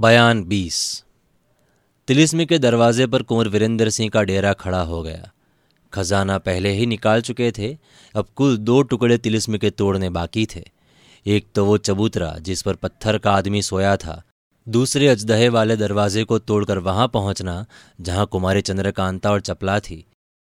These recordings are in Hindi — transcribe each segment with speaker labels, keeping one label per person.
Speaker 1: बयान बीस। तिलिस्मी के दरवाजे पर कुंवर वीरेंद्र सिंह का डेरा खड़ा हो गया। खजाना पहले ही निकाल चुके थे, अब कुल दो टुकड़े तिलिस्म के तोड़ने बाकी थे। एक तो वो चबूतरा, जिस पर पत्थर का आदमी सोया था। दूसरे अजदहे वाले दरवाजे को तोड़कर वहाँ पहुँचना, जहाँ कुमारी चंद्रकांता और चपला थी।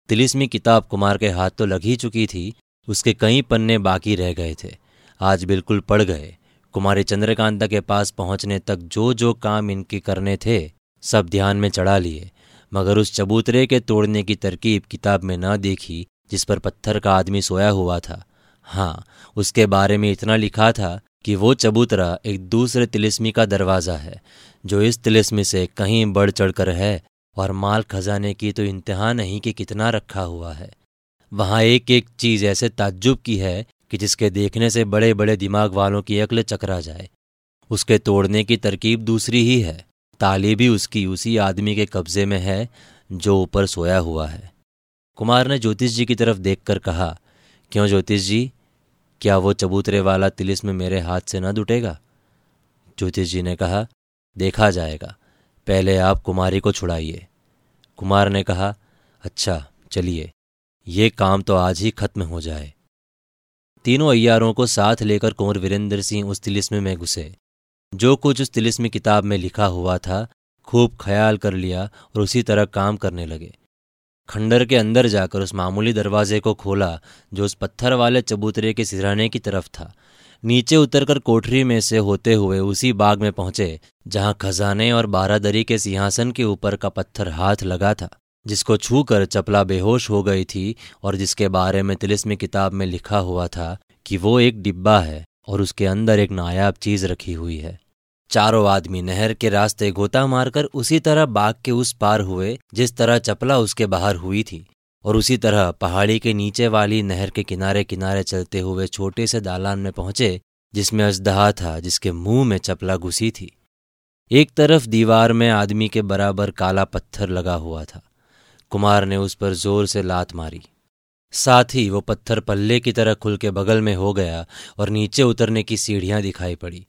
Speaker 1: तिलिस्मी किताब कुमार के हाथ तो लग ही चुकी थी, उसके कई पन्ने बाकी रह गए थे। आज बिल्कुल पड़ गए। कुमारी चंद्रकांता के पास पहुँचने तक जो जो काम इनके करने थे, सब ध्यान में चढ़ा लिए। मगर उस चबूतरे के तोड़ने की तरकीब किताब में न देखी, जिस पर पत्थर का आदमी सोया हुआ था। हाँ उसके बारे में इतना लिखा था कि वो चबूतरा एक दूसरे तिलिस्मी का दरवाज़ा है, जो इस तिलिस्मी से कहीं बढ़ चढ़कर है, और माल खजाने की तो इंतहा नहीं कि कितना रखा हुआ है। वहाँ एक एक चीज़ ऐसे ताज्जुब की है कि जिसके देखने से बड़े बड़े दिमाग वालों की अक्ल चकरा जाए। उसके तोड़ने की तरकीब दूसरी ही है। ताली भी उसकी उसी आदमी के कब्जे में है, जो ऊपर सोया हुआ है। कुमार ने ज्योतिष जी की तरफ़ देखकर कहा, क्यों ज्योतिष जी? क्या वो चबूतरे वाला तिलिस में मेरे हाथ से न दुटेगा? ज्योतिष जी ने कहा, देखा जाएगा। पहले आप कुमारी को छुड़ाइए। कुमार ने कहा अच्छा चलिए। ये काम तो आज ही खत्म हो जाए। तीनों अयारों को साथ लेकर कुंवर वीरेंद्र सिंह उस तिलिस्म में घुसे। जो कुछ उस तिलिस्म किताब में लिखा हुआ था, खूब ख्याल कर लिया और उसी तरह काम करने लगे। खंडर के अंदर जाकर उस मामूली दरवाजे को खोला, जो उस पत्थर वाले चबूतरे के सिराने की तरफ़ था। नीचे उतरकर कोठरी में से होते हुए उसी बाग में पहुँचे, जहाँ खजाने और बारादरी के सिंहासन के ऊपर का पत्थर हाथ लगा था। जिसको छूकर चपला बेहोश हो गई थी और जिसके बारे में तिलिस्मी किताब में लिखा हुआ था कि वो एक डिब्बा है और उसके अंदर एक नायाब चीज़ रखी हुई है। चारों आदमी नहर के रास्ते गोता मारकर उसी तरह बाग के उस पार हुए जिस तरह चपला उसके बाहर हुई थी और उसी तरह पहाड़ी के नीचे वाली नहर के किनारे किनारे चलते हुए छोटे से दालान में पहुँचे जिसमें अजदहा था जिसके मुँह में चपला घुसी थी। एक तरफ़ दीवार में आदमी के बराबर काला पत्थर लगा हुआ था। कुमार ने उस पर ज़ोर से लात मारी। साथ ही वो पत्थर पल्ले की तरह खुल के बगल में हो गया और नीचे उतरने की सीढ़ियाँ दिखाई पड़ी।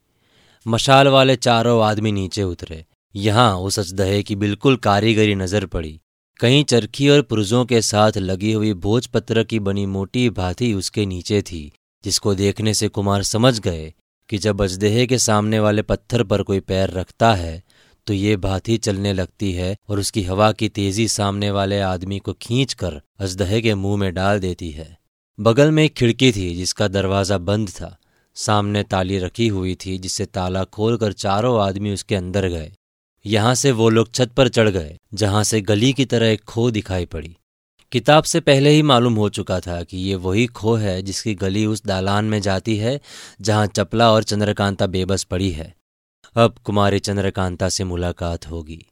Speaker 1: मशाल वाले चारों आदमी नीचे उतरे। यहाँ उस अजदहे की बिल्कुल कारीगरी नज़र पड़ी। कहीं चरखी और पुरुजों के साथ लगी हुई भोजपत्र की बनी मोटी भाती उसके नीचे थी, जिसको देखने से कुमार समझ गए कि जब अजदेहे के सामने वाले पत्थर पर कोई पैर रखता है तो ये भाती चलने लगती है और उसकी हवा की तेज़ी सामने वाले आदमी को खींच कर अजदहे के मुँह में डाल देती है। बगल में एक खिड़की थी जिसका दरवाज़ा बंद था। सामने ताली रखी हुई थी जिससे ताला खोलकर चारों आदमी उसके अंदर गए। यहाँ से वो लोग छत पर चढ़ गए, जहाँ से गली की तरह एक खो दिखाई पड़ी। किताब से पहले ही मालूम हो चुका था कि ये वही खो है जिसकी गली उस दालान में जाती है जहाँ चपला और चंद्रकांता बेबस पड़ी है। अब कुमारी चंद्रकांता से मुलाकात होगी।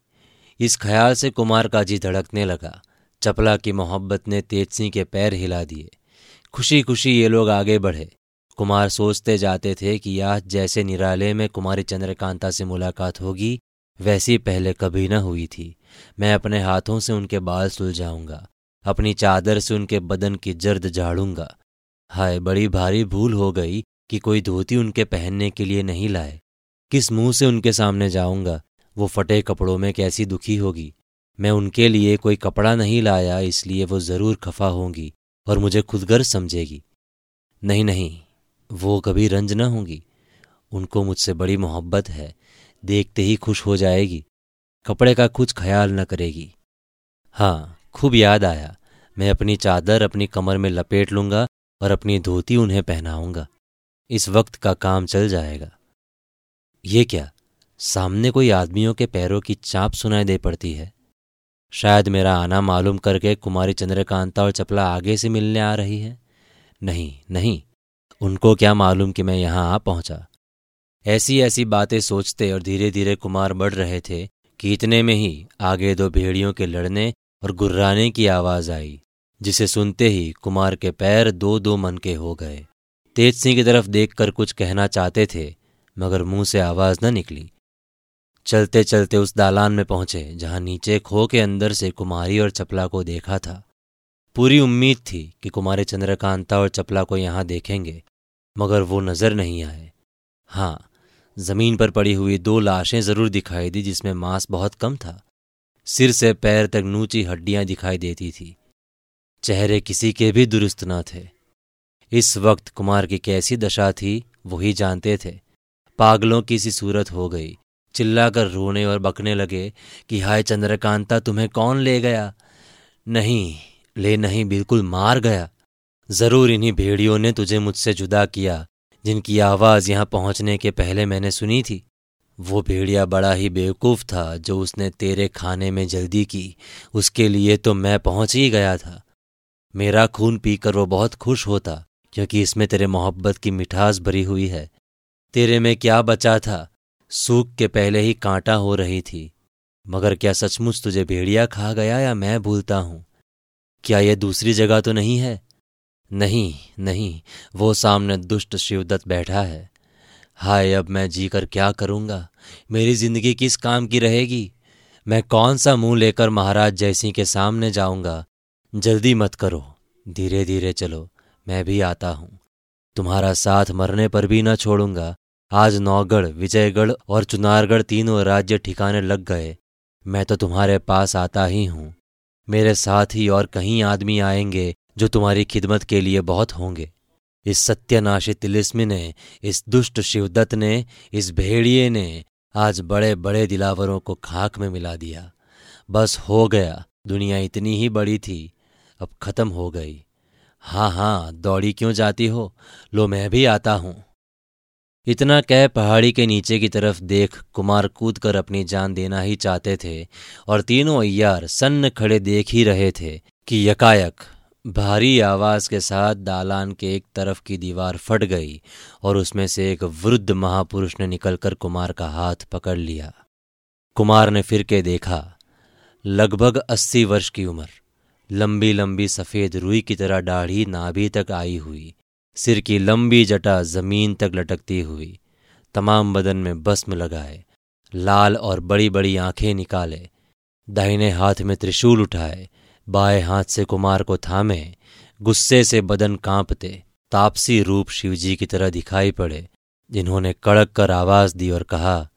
Speaker 1: इस ख्याल से कुमार का जी धड़कने लगा। चपला की मोहब्बत ने तेज सिंह के पैर हिला दिए। खुशी खुशी ये लोग आगे बढ़े। कुमार सोचते जाते थे कि आज जैसे निराले में कुमारी चंद्रकांता से मुलाकात होगी, वैसी पहले कभी न हुई थी। मैं अपने हाथों से उनके बाल सुलझाऊँगा। अपनी चादर से उनके बदन की जर्द झाड़ूँगा। हाय, बड़ी भारी भूल हो गई कि कोई धोती उनके पहनने के लिए नहीं लाए। किस मुँह से उनके सामने जाऊँगा? वो फटे कपड़ों में कैसी दुखी होगी? मैं उनके लिए कोई कपड़ा नहीं लाया, इसलिए वो ज़रूर खफा होंगी और मुझे खुदगर समझेगी। नहीं नहीं, वो कभी रंज न होंगी। उनको मुझसे बड़ी मोहब्बत है, देखते ही खुश हो जाएगी। कपड़े का कुछ ख्याल न करेगी। हाँ खूब याद आया। मैं अपनी चादर, अपनी कमर में लपेट लूँगा और अपनी धोती उन्हें पहनाऊँगा। इस वक्त का काम चल जाएगा। ये क्या? सामने कोई आदमियों के पैरों की चाप सुनाई दे पड़ती है। शायद मेरा आना मालूम करके कुमारी चंद्रकांता और चपला आगे से मिलने आ रही है। नहीं नहीं। उनको क्या मालूम कि मैं यहाँ आ पहुँचा? ऐसी ऐसी बातें सोचते और धीरे धीरे कुमार बढ़ रहे थे कि इतने में ही आगे दो भेड़ियों के लड़ने और गुर्राने की आवाज़ आई, जिसे सुनते ही कुमार के पैर दो दो मन के हो गए। तेज सिंह की तरफ़ देखकर कुछ कहना चाहते थे मगर मुँह से आवाज़ न निकली। चलते चलते उस दालान में पहुँचे, जहाँ नीचे खो के अंदर से कुमारी और चपला को देखा था। पूरी उम्मीद थी कि कुमारी चंद्रकांता और चपला को यहाँ देखेंगे, मगर वो नज़र नहीं आए। हाँ ज़मीन पर पड़ी हुई दो लाशें ज़रूर दिखाई दी, जिसमें मांस बहुत कम था। सिर से पैर तक नूची हड्डियाँ दिखाई देती थी। चेहरे किसी के भी दुरुस्त न थे। इस वक्त कुमार की कैसी दशा थी वही जानते थे। पागलों की सी सूरत हो गई। चिल्लाकर रोने और बकने लगे कि हाय चंद्रकांता, तुम्हें कौन ले गया? नहीं, ले नहीं, बिल्कुल मार गया। ज़रूर इन्हीं भेड़ियों ने तुझे मुझसे जुदा किया, जिनकी आवाज़ यहाँ पहुँचने के पहले मैंने सुनी थी। वो भेड़िया बड़ा ही बेवकूफ़ था, जो उसने तेरे खाने में जल्दी की। उसके लिए तो मैं पहुँच ही गया था। मेरा खून पीकर वो बहुत खुश होता, क्योंकि इसमें तेरे मोहब्बत की मिठास भरी हुई है। तेरे में क्या बचा था? सूख के पहले ही कांटा हो रही थी। मगर क्या सचमुच तुझे भेड़िया खा गया या मैं भूलता हूँ? क्या यह दूसरी जगह तो नहीं है? नहीं नहीं, वो सामने दुष्ट शिवदत्त बैठा है। हाय, अब मैं जीकर क्या करूँगा? मेरी ज़िंदगी किस काम की रहेगी? मैं कौन सा मुँह लेकर महाराज जयसिंह के सामने जाऊँगा? जल्दी मत करो। धीरे धीरे चलो, मैं भी आता हूँ। तुम्हारा साथ मरने पर भी न छोड़ूँगा। आज नौगढ़, विजयगढ़ और चुनारगढ़ तीनों राज्य ठिकाने लग गए। मैं तो तुम्हारे पास आता ही हूँ। मेरे साथ ही और कहीं आदमी आएँगे जो तुम्हारी खिदमत के लिए बहुत होंगे। इस सत्यानाशी तिलिस्मी ने, इस दुष्ट शिवदत्त ने, इस भेड़िए ने आज बड़े बड़े दिलावरों को खाक में मिला दिया। बस हो गया, दुनिया इतनी ही बड़ी थी, अब खत्म हो गई। हाँ हाँ दौड़ी क्यों जाती हो? लो, मैं भी आता हूँ। इतना कह पहाड़ी के नीचे की तरफ़ देख कुमार कूद कर अपनी जान देना ही चाहते थे, और तीनों अय्यार सन्न खड़े देख ही रहे थे कि यकायक, भारी आवाज़ के साथ दालान के एक तरफ़ की दीवार फट गई, और उसमें से एक वृद्ध महापुरुष ने निकलकर कुमार का हाथ पकड़ लिया। कुमार ने फिर के देखा, लगभग अस्सी वर्ष की उम्र लंबी लंबी सफ़ेद रुई की तरह दाढ़ी नाभि तक आई हुई सिर की लंबी जटा ज़मीन तक लटकती हुई, तमाम बदन में भस्म लगाए, लाल और बड़ी बड़ी आँखें निकाले, दाहिने हाथ में त्रिशूल उठाए, बाएँ हाथ से कुमार को थामे, गुस्से से बदन कांपते, तापसी रूप शिवजी की तरह दिखाई पड़े, जिन्होंने कड़क कर आवाज़ दी और कहा,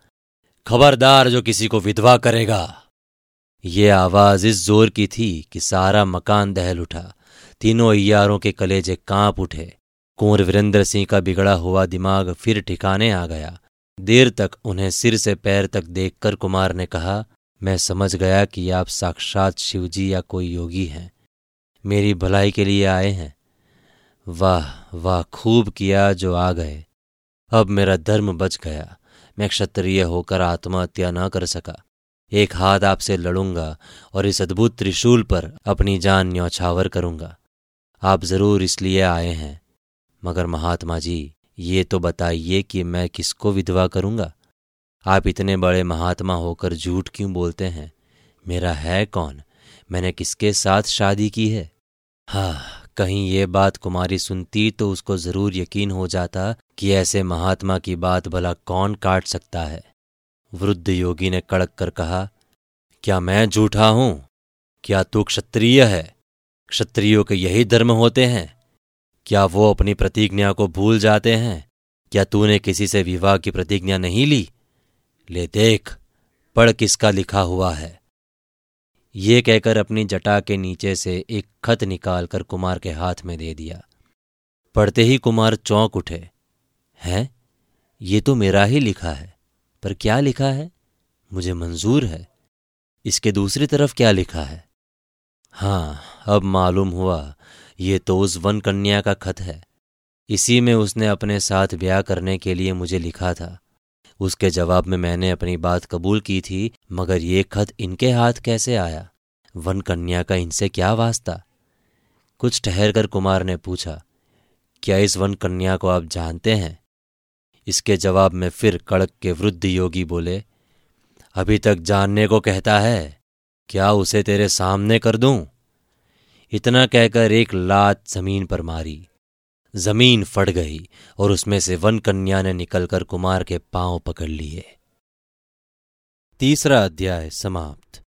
Speaker 1: खबरदार जो किसी को विधवा करेगा। ये आवाज़ इस ज़ोर की थी कि सारा मकान दहल उठा, तीनों अयारों के कलेजे काँप उठे कुंवर वीरेंद्र सिंह का बिगड़ा हुआ दिमाग फिर ठिकाने आ गया। देर तक उन्हें सिर से पैर तक देखकर कुमार ने कहा, मैं समझ गया कि आप साक्षात शिवजी या कोई योगी हैं। मेरी भलाई के लिए आए हैं। वाह वाह, खूब किया जो आ गए। अब मेरा धर्म बच गया। मैं क्षत्रिय होकर आत्महत्या न कर सका। एक हाथ आपसे लड़ूँगा और इस अद्भुत त्रिशूल पर अपनी जान न्यौछावर करूँगा। आप ज़रूर इसलिए आए हैं। मगर महात्मा जी, ये तो बताइए कि मैं किसको विधवा करूँगा? आप इतने बड़े महात्मा होकर झूठ क्यों बोलते हैं? मेरा है कौन? मैंने किसके साथ शादी की है? हाँ कहीं ये बात कुमारी सुनती तो उसको ज़रूर यकीन हो जाता कि ऐसे महात्मा की बात भला कौन काट सकता है। वृद्ध योगी ने कड़क कर कहा, क्या मैं झूठा हूँ? क्या तू क्षत्रिय है? क्षत्रियो के यही धर्म होते हैं। क्या वो अपनी प्रतिज्ञा को भूल जाते हैं? क्या तूने किसी से विवाह की प्रतिज्ञा नहीं ली? ले देख, पढ़ किसका लिखा हुआ है। ये कहकर अपनी जटा के नीचे से एक खत निकालकर कुमार के हाथ में दे दिया। पढ़ते ही कुमार चौंक उठे। हैं? ये तो मेरा ही लिखा है। पर क्या लिखा है? मुझे मंजूर है। इसके दूसरी तरफ़ क्या लिखा है? हाँ अब मालूम हुआ ये तो उस वन कन्या का खत है। इसी में उसने अपने साथ ब्याह करने के लिए मुझे लिखा था। उसके जवाब में मैंने अपनी बात कबूल की थी, मगर ये खत इनके हाथ कैसे आया? वन कन्या का इनसे क्या वास्ता? कुछ ठहर कर कुमार ने पूछा, क्या इस वन कन्या को आप जानते हैं? इसके जवाब में फिर कड़क के वृद्ध योगी बोले, अभी तक जानने को कहता है। क्या उसे तेरे सामने कर दूँ? इतना कहकर एक लात ज़मीन पर मारी। ज़मीन फट गई और उसमें से वन कन्या ने निकलकर कुमार के पाँव पकड़ लिए। तीसरा अध्याय समाप्त।